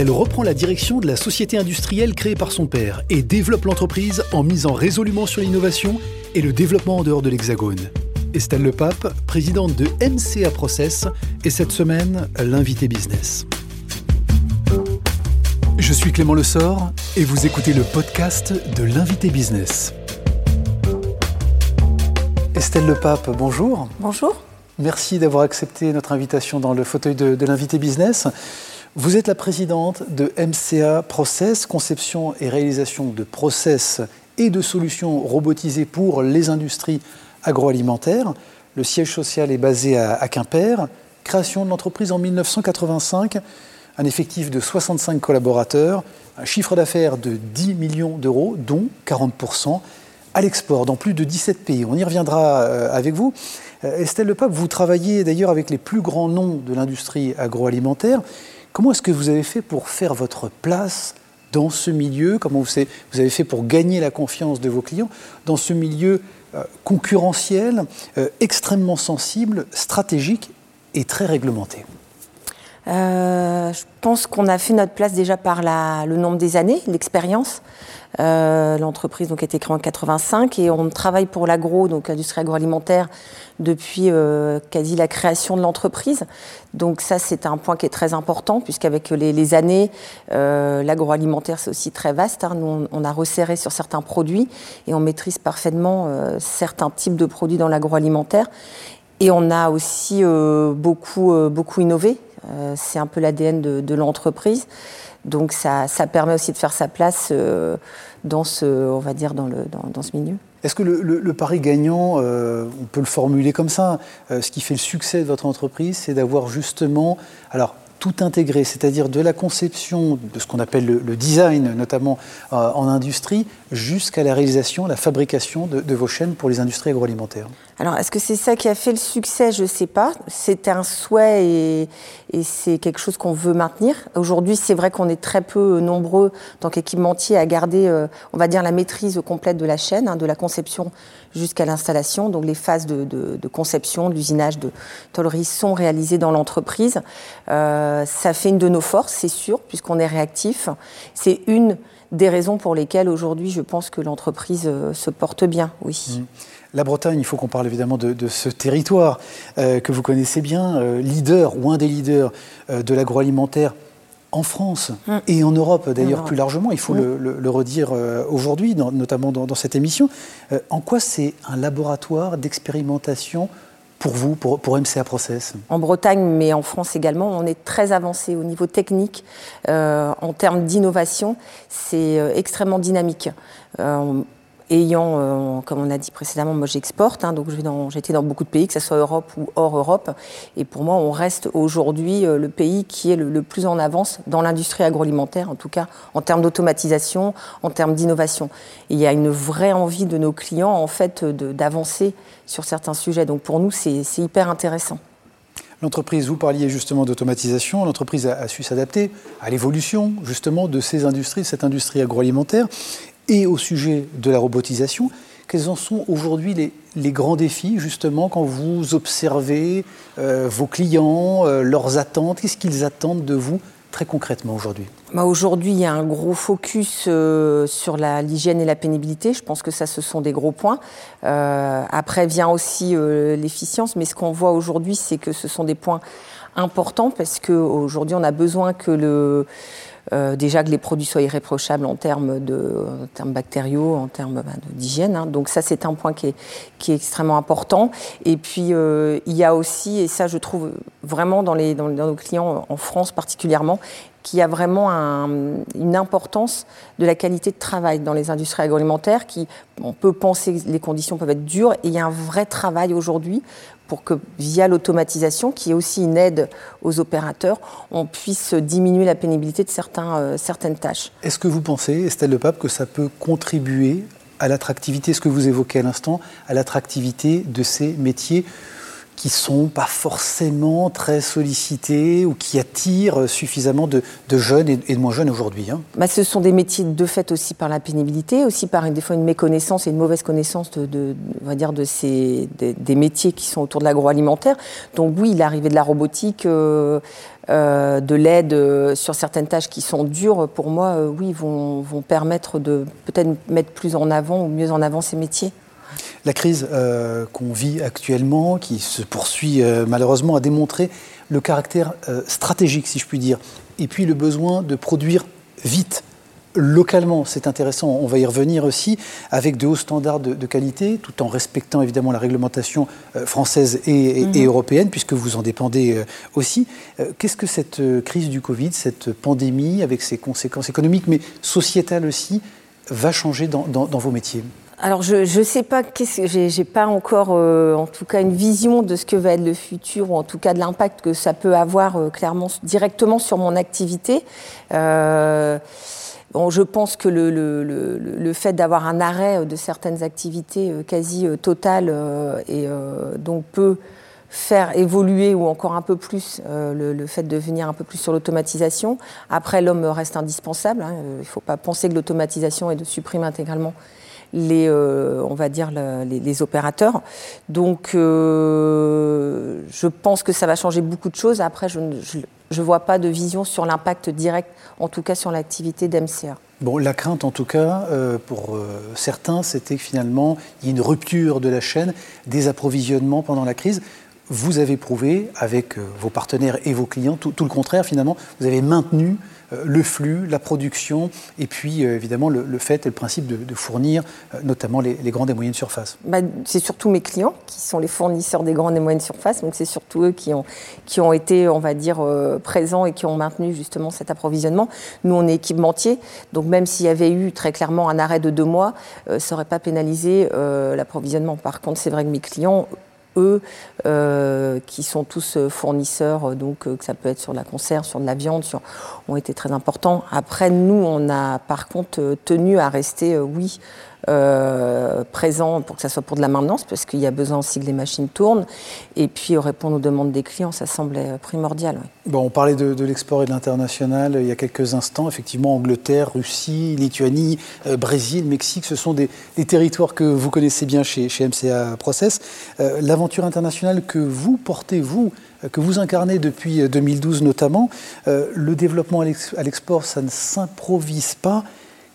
Elle reprend la direction de la société industrielle créée par son père et développe l'entreprise en misant résolument sur l'innovation et le développement en dehors de l'Hexagone. Estelle Lepape, présidente de MCA Process, est cette semaine l'invité business. Je suis Clément Lessort et vous écoutez le podcast de l'invité business. Estelle Lepape, bonjour. Bonjour. Merci d'avoir accepté notre invitation dans le fauteuil de, de l'invité business. Vous êtes la présidente de MCA Process, conception et réalisation de process et de solutions robotisées pour les industries agroalimentaires. Le siège social est basé à, Quimper. Création de l'entreprise en 1985, un effectif de 65 collaborateurs, un chiffre d'affaires de 10 millions d'euros, dont 40% à l'export dans plus de 17 pays. On y reviendra euh, avec vous. Euh, Estelle Lepape, vous travaillez d'ailleurs avec les plus grands noms de l'industrie agroalimentaire. Comment est-ce que vous avez fait pour faire votre place dans ce milieu? Comment vous avez fait pour gagner la confiance de vos clients dans ce milieu euh, concurrentiel, euh, extrêmement sensible, stratégique et très réglementé? Euh, je pense qu'on a fait notre place déjà par la, le nombre des années, l'expérience. Euh, L'entreprise donc a été créée en 85 et on travaille pour l'agro, donc l'industrie agroalimentaire, depuis euh, quasi la création de l'entreprise. Donc ça, c'est un point qui est très important puisqu'avec les, les années, euh, l'agroalimentaire c'est aussi très vaste. Hein. Nous, on, on, a resserré sur certains produits et on maîtrise parfaitement euh, certains types de produits dans l'agroalimentaire. Et on a aussi euh, beaucoup, beaucoup innové. C'est un peu l'ADN de, l'entreprise. Donc ça, permet aussi de faire sa place euh, dans ce, on va dire, dans, le, dans, ce milieu. Est-ce que le, pari gagnant, euh, on peut le formuler comme ça, euh, ce qui fait le succès de votre entreprise, c'est d'avoir justement, alors tout intégré, c'est-à-dire de la conception de ce qu'on appelle le, design, notamment euh, en industrie, jusqu'à la réalisation, la fabrication de, vos chaînes pour les industries agroalimentaires? Alors, est-ce que c'est ça qui a fait le succès? Je ne sais pas. C'était un souhait et, et c'est quelque chose qu'on veut maintenir. Aujourd'hui, c'est vrai qu'on est très peu nombreux, en tant qu'équipementier, à garder, euh, on va dire, la maîtrise complète de la chaîne, hein, de la conception jusqu'à l'installation. Donc les phases de, de, de conception, d'usinage, de tôlerie sont réalisées dans l'entreprise. Euh, ça fait une de nos forces, c'est sûr, puisqu'on est réactif. C'est une des raisons pour lesquelles aujourd'hui je pense que l'entreprise euh, se porte bien, oui. Mmh. La Bretagne, il faut qu'on parle évidemment de, de ce territoire euh, que vous connaissez bien, euh, leader ou un des leaders euh, de l'agroalimentaire en France mmh. et en Europe d'ailleurs plus largement, il faut mmh. le, le, le, redire aujourd'hui, notamment dans, dans, cette émission. En quoi c'est un laboratoire d'expérimentation pour vous, pour, pour, MCA Process? En Bretagne, mais en France également, on est très avancé au niveau technique. Euh, en termes d'innovation, c'est extrêmement dynamique. Euh, ayant, euh, comme on a dit précédemment, moi j'exporte, hein, donc j'étais dans, dans, beaucoup de pays, que ce soit Europe ou hors Europe, et pour moi on reste aujourd'hui euh, le pays qui est le, plus en avance dans l'industrie agroalimentaire, en tout cas en termes d'automatisation, en termes d'innovation. Il y a une vraie envie de nos clients en fait d'avancer sur certains sujets, donc pour nous c'est hyper intéressant. L'entreprise, vous parliez justement d'automatisation, l'entreprise a, a, su s'adapter à l'évolution justement de ces industries, cette industrie agroalimentaire et au sujet de la robotisation. Quels en sont aujourd'hui les, les, grands défis, justement, quand vous observez euh, vos clients, euh, leurs attentes? Qu'est-ce qu'ils attendent de vous très concrètement aujourd'hui? Bah Aujourd'hui, il y a un gros focus euh, sur l'hygiène et la pénibilité. Je pense que ça, ce sont des gros points. Euh, après vient aussi l'efficience, mais ce qu'on voit aujourd'hui, c'est que ce sont des points importants parce qu'aujourd'hui, on a besoin que le euh, déjà que les produits soient irréprochables en termes, de, termes bactériaux, en termes ben, d'hygiène. Hein. Donc ça, c'est un point qui est, extrêmement important. Et puis, euh, il y a aussi, et ça, je trouve vraiment dans nos clients en France particulièrement, qui a vraiment un, une importance de la qualité de travail dans les industries agroalimentaires. Qui, on peut penser que les conditions peuvent être dures, et il y a un vrai travail aujourd'hui pour que, via l'automatisation, qui est aussi une aide aux opérateurs, on puisse diminuer la pénibilité de euh, certaines tâches. Est-ce que vous pensez, Estelle Lepape, que ça peut contribuer à l'attractivité, ce que vous évoquez à l'instant, à l'attractivité de ces métiers qui sont pas forcément très sollicités ou qui attirent suffisamment de, jeunes et, de moins jeunes aujourd'hui hein bah, Ce sont des métiers de fait aussi par la pénibilité, aussi par des fois une méconnaissance et une mauvaise connaissance de, on va dire de ces, des, métiers qui sont autour de l'agroalimentaire. Donc oui, l'arrivée de la robotique, euh, euh, de l'aide euh, sur certaines tâches qui sont dures, pour moi, oui, vont, vont permettre de peut-être mettre plus en avant ou mieux en avant ces métiers. La crise euh, qu'on vit actuellement, qui se poursuit euh, malheureusement, a démontré le caractère euh, stratégique, si je puis dire, et puis le besoin de produire vite, localement. C'est intéressant, on va y revenir aussi, avec de hauts standards de, qualité, tout en respectant évidemment la réglementation française et, mhm. européenne, puisque vous en dépendez aussi. Qu'est-ce que cette crise du Covid, cette pandémie, avec ses conséquences économiques, mais sociétales aussi, va changer dans vos métiers? Alors je ne sais pas, j'ai pas encore euh, en tout cas une vision de ce que va être le futur ou en tout cas de l'impact que ça peut avoir euh, clairement directement sur mon activité. Euh, bon, je pense que le, le, le, le fait d'avoir un arrêt de certaines activités quasi totales et donc peut faire évoluer ou encore un peu plus le, fait de venir un peu plus sur l'automatisation. Après, l'homme reste indispensable. Hein. Il ne faut pas penser que l'automatisation est de supprimer intégralement les, euh, on va dire les, opérateurs. Donc, euh, je pense que ça va changer beaucoup de choses. Après, je ne vois pas de vision sur l'impact direct, en tout cas sur l'activité d'MCA. Bon, la crainte, en tout cas, euh, pour certains, c'était que finalement, il y ait une rupture de la chaîne des approvisionnements pendant la crise. Vous avez prouvé, avec vos partenaires et vos clients, tout, le contraire, finalement, vous avez maintenu le flux, la production, et puis euh, évidemment le, fait et le principe de, fournir euh, notamment les, grandes et moyennes surfaces. Bah, c'est surtout mes clients qui sont les fournisseurs des grandes et moyennes surfaces, donc c'est surtout eux qui ont, qui ont été, on va dire, présents et qui ont maintenu justement cet approvisionnement. Nous, on est équipementier, donc même s'il y avait eu très clairement un arrêt de deux mois, ça n'aurait pas pénalisé l'approvisionnement. Par contre, c'est vrai que mes clients, eux, euh, qui sont tous euh, fournisseurs, euh, donc que ça peut être sur la conserve, sur de la viande, sur, ont été très importants. Après, nous, on a par contre tenu à rester, oui, euh, présent pour que ça soit pour de la maintenance, parce qu'il y a besoin aussi que les machines tournent, et puis répondre aux demandes des clients, ça semblait primordial. Bon, on parlait de, l'export et de l'international il y a quelques instants. Effectivement, Angleterre, Russie, Lituanie, euh, Brésil, Mexique, ce sont des, territoires que vous connaissez bien chez, chez MCA Process. Euh, l'aventure internationale que vous portez, vous, que vous incarnez depuis 2012 notamment, le développement à l'export, ça ne s'improvise pas.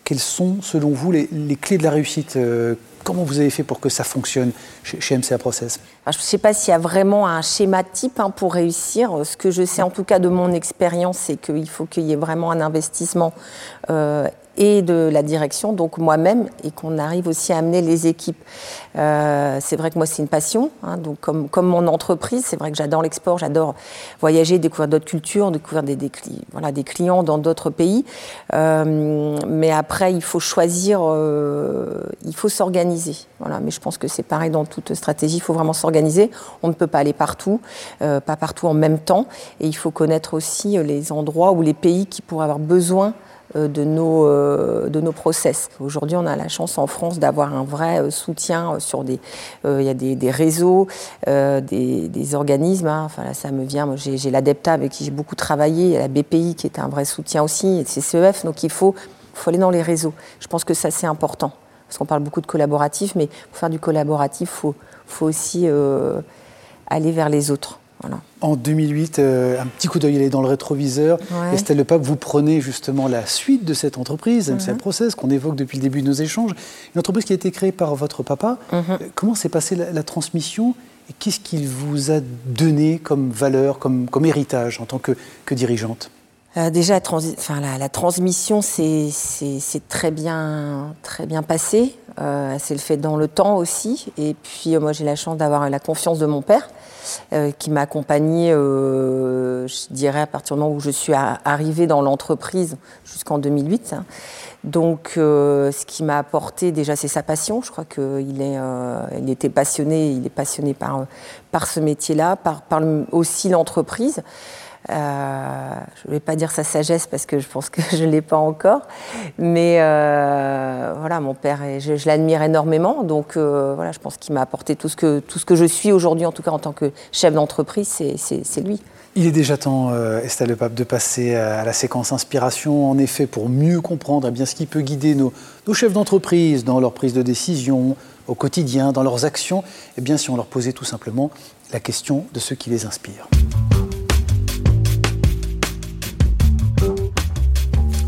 Quelles sont, selon vous, les, clés de la réussite euh, Comment vous avez fait pour que ça fonctionne chez, MCA Process? Je ne sais pas s'il y a vraiment un schéma type hein, pour réussir. Ce que je sais en tout cas de mon expérience, c'est qu'il faut qu'il y ait vraiment un investissement euh, et de la direction, donc moi-même, et qu'on arrive aussi à amener les équipes. Euh, c'est vrai que moi, c'est une passion, hein, donc comme, comme mon entreprise, c'est vrai que j'adore l'export, j'adore voyager, découvrir d'autres cultures, découvrir des, des, voilà, des clients dans d'autres pays. Euh, mais après, il faut choisir, euh, il faut s'organiser. Voilà, mais je pense que c'est pareil dans toute stratégie, il faut vraiment s'organiser. On ne peut pas aller partout, pas partout en même temps, et il faut connaître aussi les endroits ou les pays qui pourraient avoir besoin euh, de nos, euh, de nos process. Aujourd'hui, on a la chance en France d'avoir un vrai euh, soutien sur des... Il y a des, des réseaux, des, des, organismes. Hein. Enfin, là, ça me vient. J'ai l'ADEPTA avec qui j'ai beaucoup travaillé. Il y a la BPI qui est un vrai soutien aussi, et le CCEF. Donc, il faut, faut aller dans les réseaux. Je pense que ça, c'est important. Parce qu'on parle beaucoup de collaboratif, mais pour faire du collaboratif, il faut, faut aussi aller vers les autres. En 2008, euh, un petit coup d'œil est dans le rétroviseur. Estelle Le Pape, vous prenez justement la suite de cette entreprise, MCA mhm. Process, qu'on évoque depuis le début de nos échanges. Une entreprise qui a été créée par votre papa. Mhm. Euh, comment s'est passée la, transmission et qu'est-ce qu'il vous a donné comme valeur, comme, comme héritage en tant que, que dirigeante? Euh, déjà, enfin, la, transmission, c'est très bien, très bien passé. c'est le fait dans le temps aussi. Et puis, moi, j'ai la chance d'avoir la confiance de mon père, euh, qui m'a accompagnée, euh, je dirais, à partir du moment où je suis arrivée dans l'entreprise jusqu'en 2008. Hein. Donc, euh, ce qui m'a apporté, déjà, c'est sa passion. Je crois qu'il était passionné, il est passionné par, ce métier-là, par aussi l'entreprise. Euh, je ne vais pas dire sa sagesse parce que je pense que je ne l'ai pas encore. Mais euh, voilà, mon père, je, l'admire énormément. Donc euh, voilà, je pense qu'il m'a apporté tout ce, que, tout ce que je suis aujourd'hui, en tout cas en tant que chef d'entreprise, c'est lui. Il est déjà temps, Estelle Le Pape, de passer à la séquence inspiration, en effet, pour mieux comprendre eh bien, ce qui peut guider nos, nos chefs d'entreprise dans leur prise de décision, au quotidien, dans leurs actions. Eh bien, si on leur posait tout simplement la question de ce qui les inspire.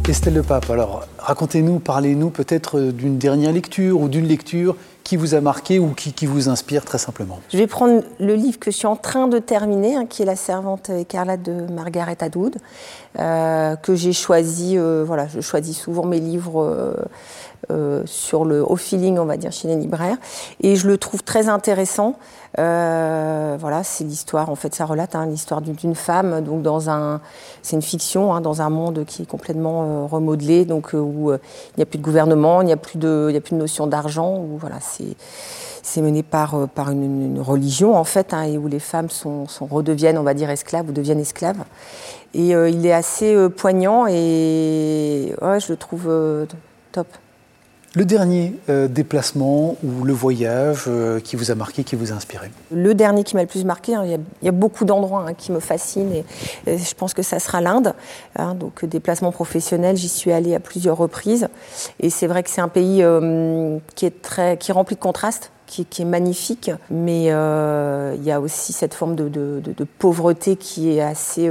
Estelle Le Pape, alors racontez-nous, parlez-nous peut-être d'une dernière lecture ou d'une lecture qui vous a marqué ou qui, vous inspire très simplement. Je vais prendre le livre que je suis en train de terminer, hein, qui est La servante écarlate de Margaret Atwood, euh, que j'ai choisi, euh, voilà, je choisis souvent mes livres. Euh, euh, sur le au feeling, on va dire, chez les libraires. Et je le trouve très intéressant. Euh, voilà, c'est l'histoire, en fait, ça relate hein, l'histoire d'une femme, donc dans un, c'est une fiction, hein, dans un monde qui est complètement euh, remodelé, donc où il n'y a plus de gouvernement, il n'y a plus de, il a plus de notion d'argent, où voilà, c'est c'est mené par, par une, religion en fait, hein, et où les femmes sont, sont, redeviennent, on va dire, esclaves ou deviennent esclaves. Et il est assez poignant et je le trouve top. Le dernier euh, déplacement ou le voyage euh, qui vous a marqué, qui vous a inspiré Le dernier qui m'a le plus marqué, hein, il, y a, beaucoup d'endroits hein, qui me fascinent et, je pense que ça sera l'Inde. Hein, donc déplacement professionnel, j'y suis allée à plusieurs reprises et c'est vrai que c'est un pays euh, qui est très, qui est rempli de contrastes. Qui, est magnifique, mais il y a aussi cette forme de, pauvreté qui est assez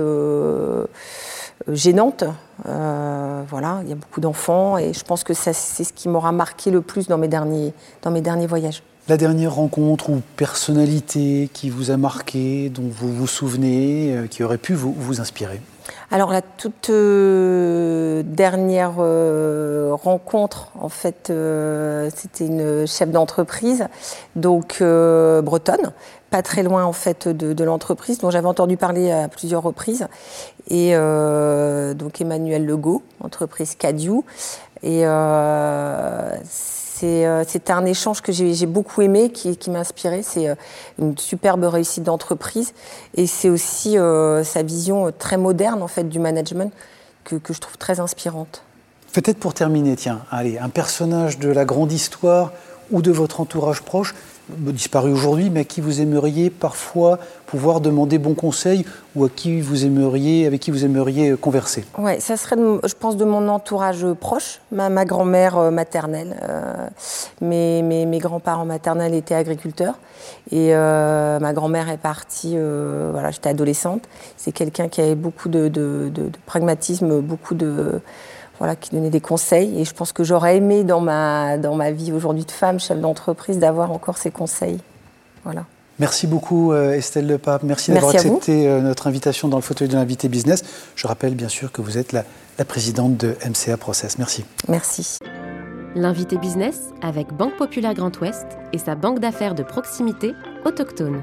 gênante. Euh, voilà, il y a beaucoup d'enfants et je pense que c'est ce qui m'aura marqué le plus dans mes, derniers, dans mes derniers voyages. La dernière rencontre ou personnalité qui vous a marqué, dont vous vous souvenez, euh, qui aurait pu vous, vous inspirer? Alors la toute euh, dernière rencontre, en fait, c'était une chef d'entreprise, donc bretonne, pas très loin en fait de, l'entreprise dont j'avais entendu parler à plusieurs reprises. Et euh, donc Emmanuel Legault, entreprise Cadieu. Et euh, euh, c'était un échange que j'ai beaucoup aimé, qui, m'a inspiré. C'est une superbe réussite d'entreprise. Et c'est aussi sa vision très moderne en fait du management que je trouve très inspirante. Peut-être pour terminer, tiens, allez, un personnage de la grande histoire ou de votre entourage proche disparu aujourd'hui, mais à qui vous aimeriez parfois pouvoir demander bon conseil ou à qui vous aimeriez, avec qui vous aimeriez converser? Oui, ça serait, je pense, de mon entourage proche, ma, grand-mère euh, maternelle. Euh, mes, mes, grands-parents maternels étaient agriculteurs et euh, ma grand-mère est partie, voilà, j'étais adolescente. C'est quelqu'un qui avait beaucoup de pragmatisme, beaucoup de voilà, qui donnait des conseils. Et je pense que j'aurais aimé dans ma, dans ma vie aujourd'hui de femme, chef d'entreprise, d'avoir encore ces conseils. Voilà. Merci beaucoup euh, Estelle Le Pape. Merci, d'avoir accepté euh, notre invitation dans le fauteuil de l'invité business. Je rappelle bien sûr que vous êtes la, la présidente de MCA Process. Merci. Merci. L'invité business avec Banque Populaire Grand Ouest et sa banque d'affaires de proximité autochtone.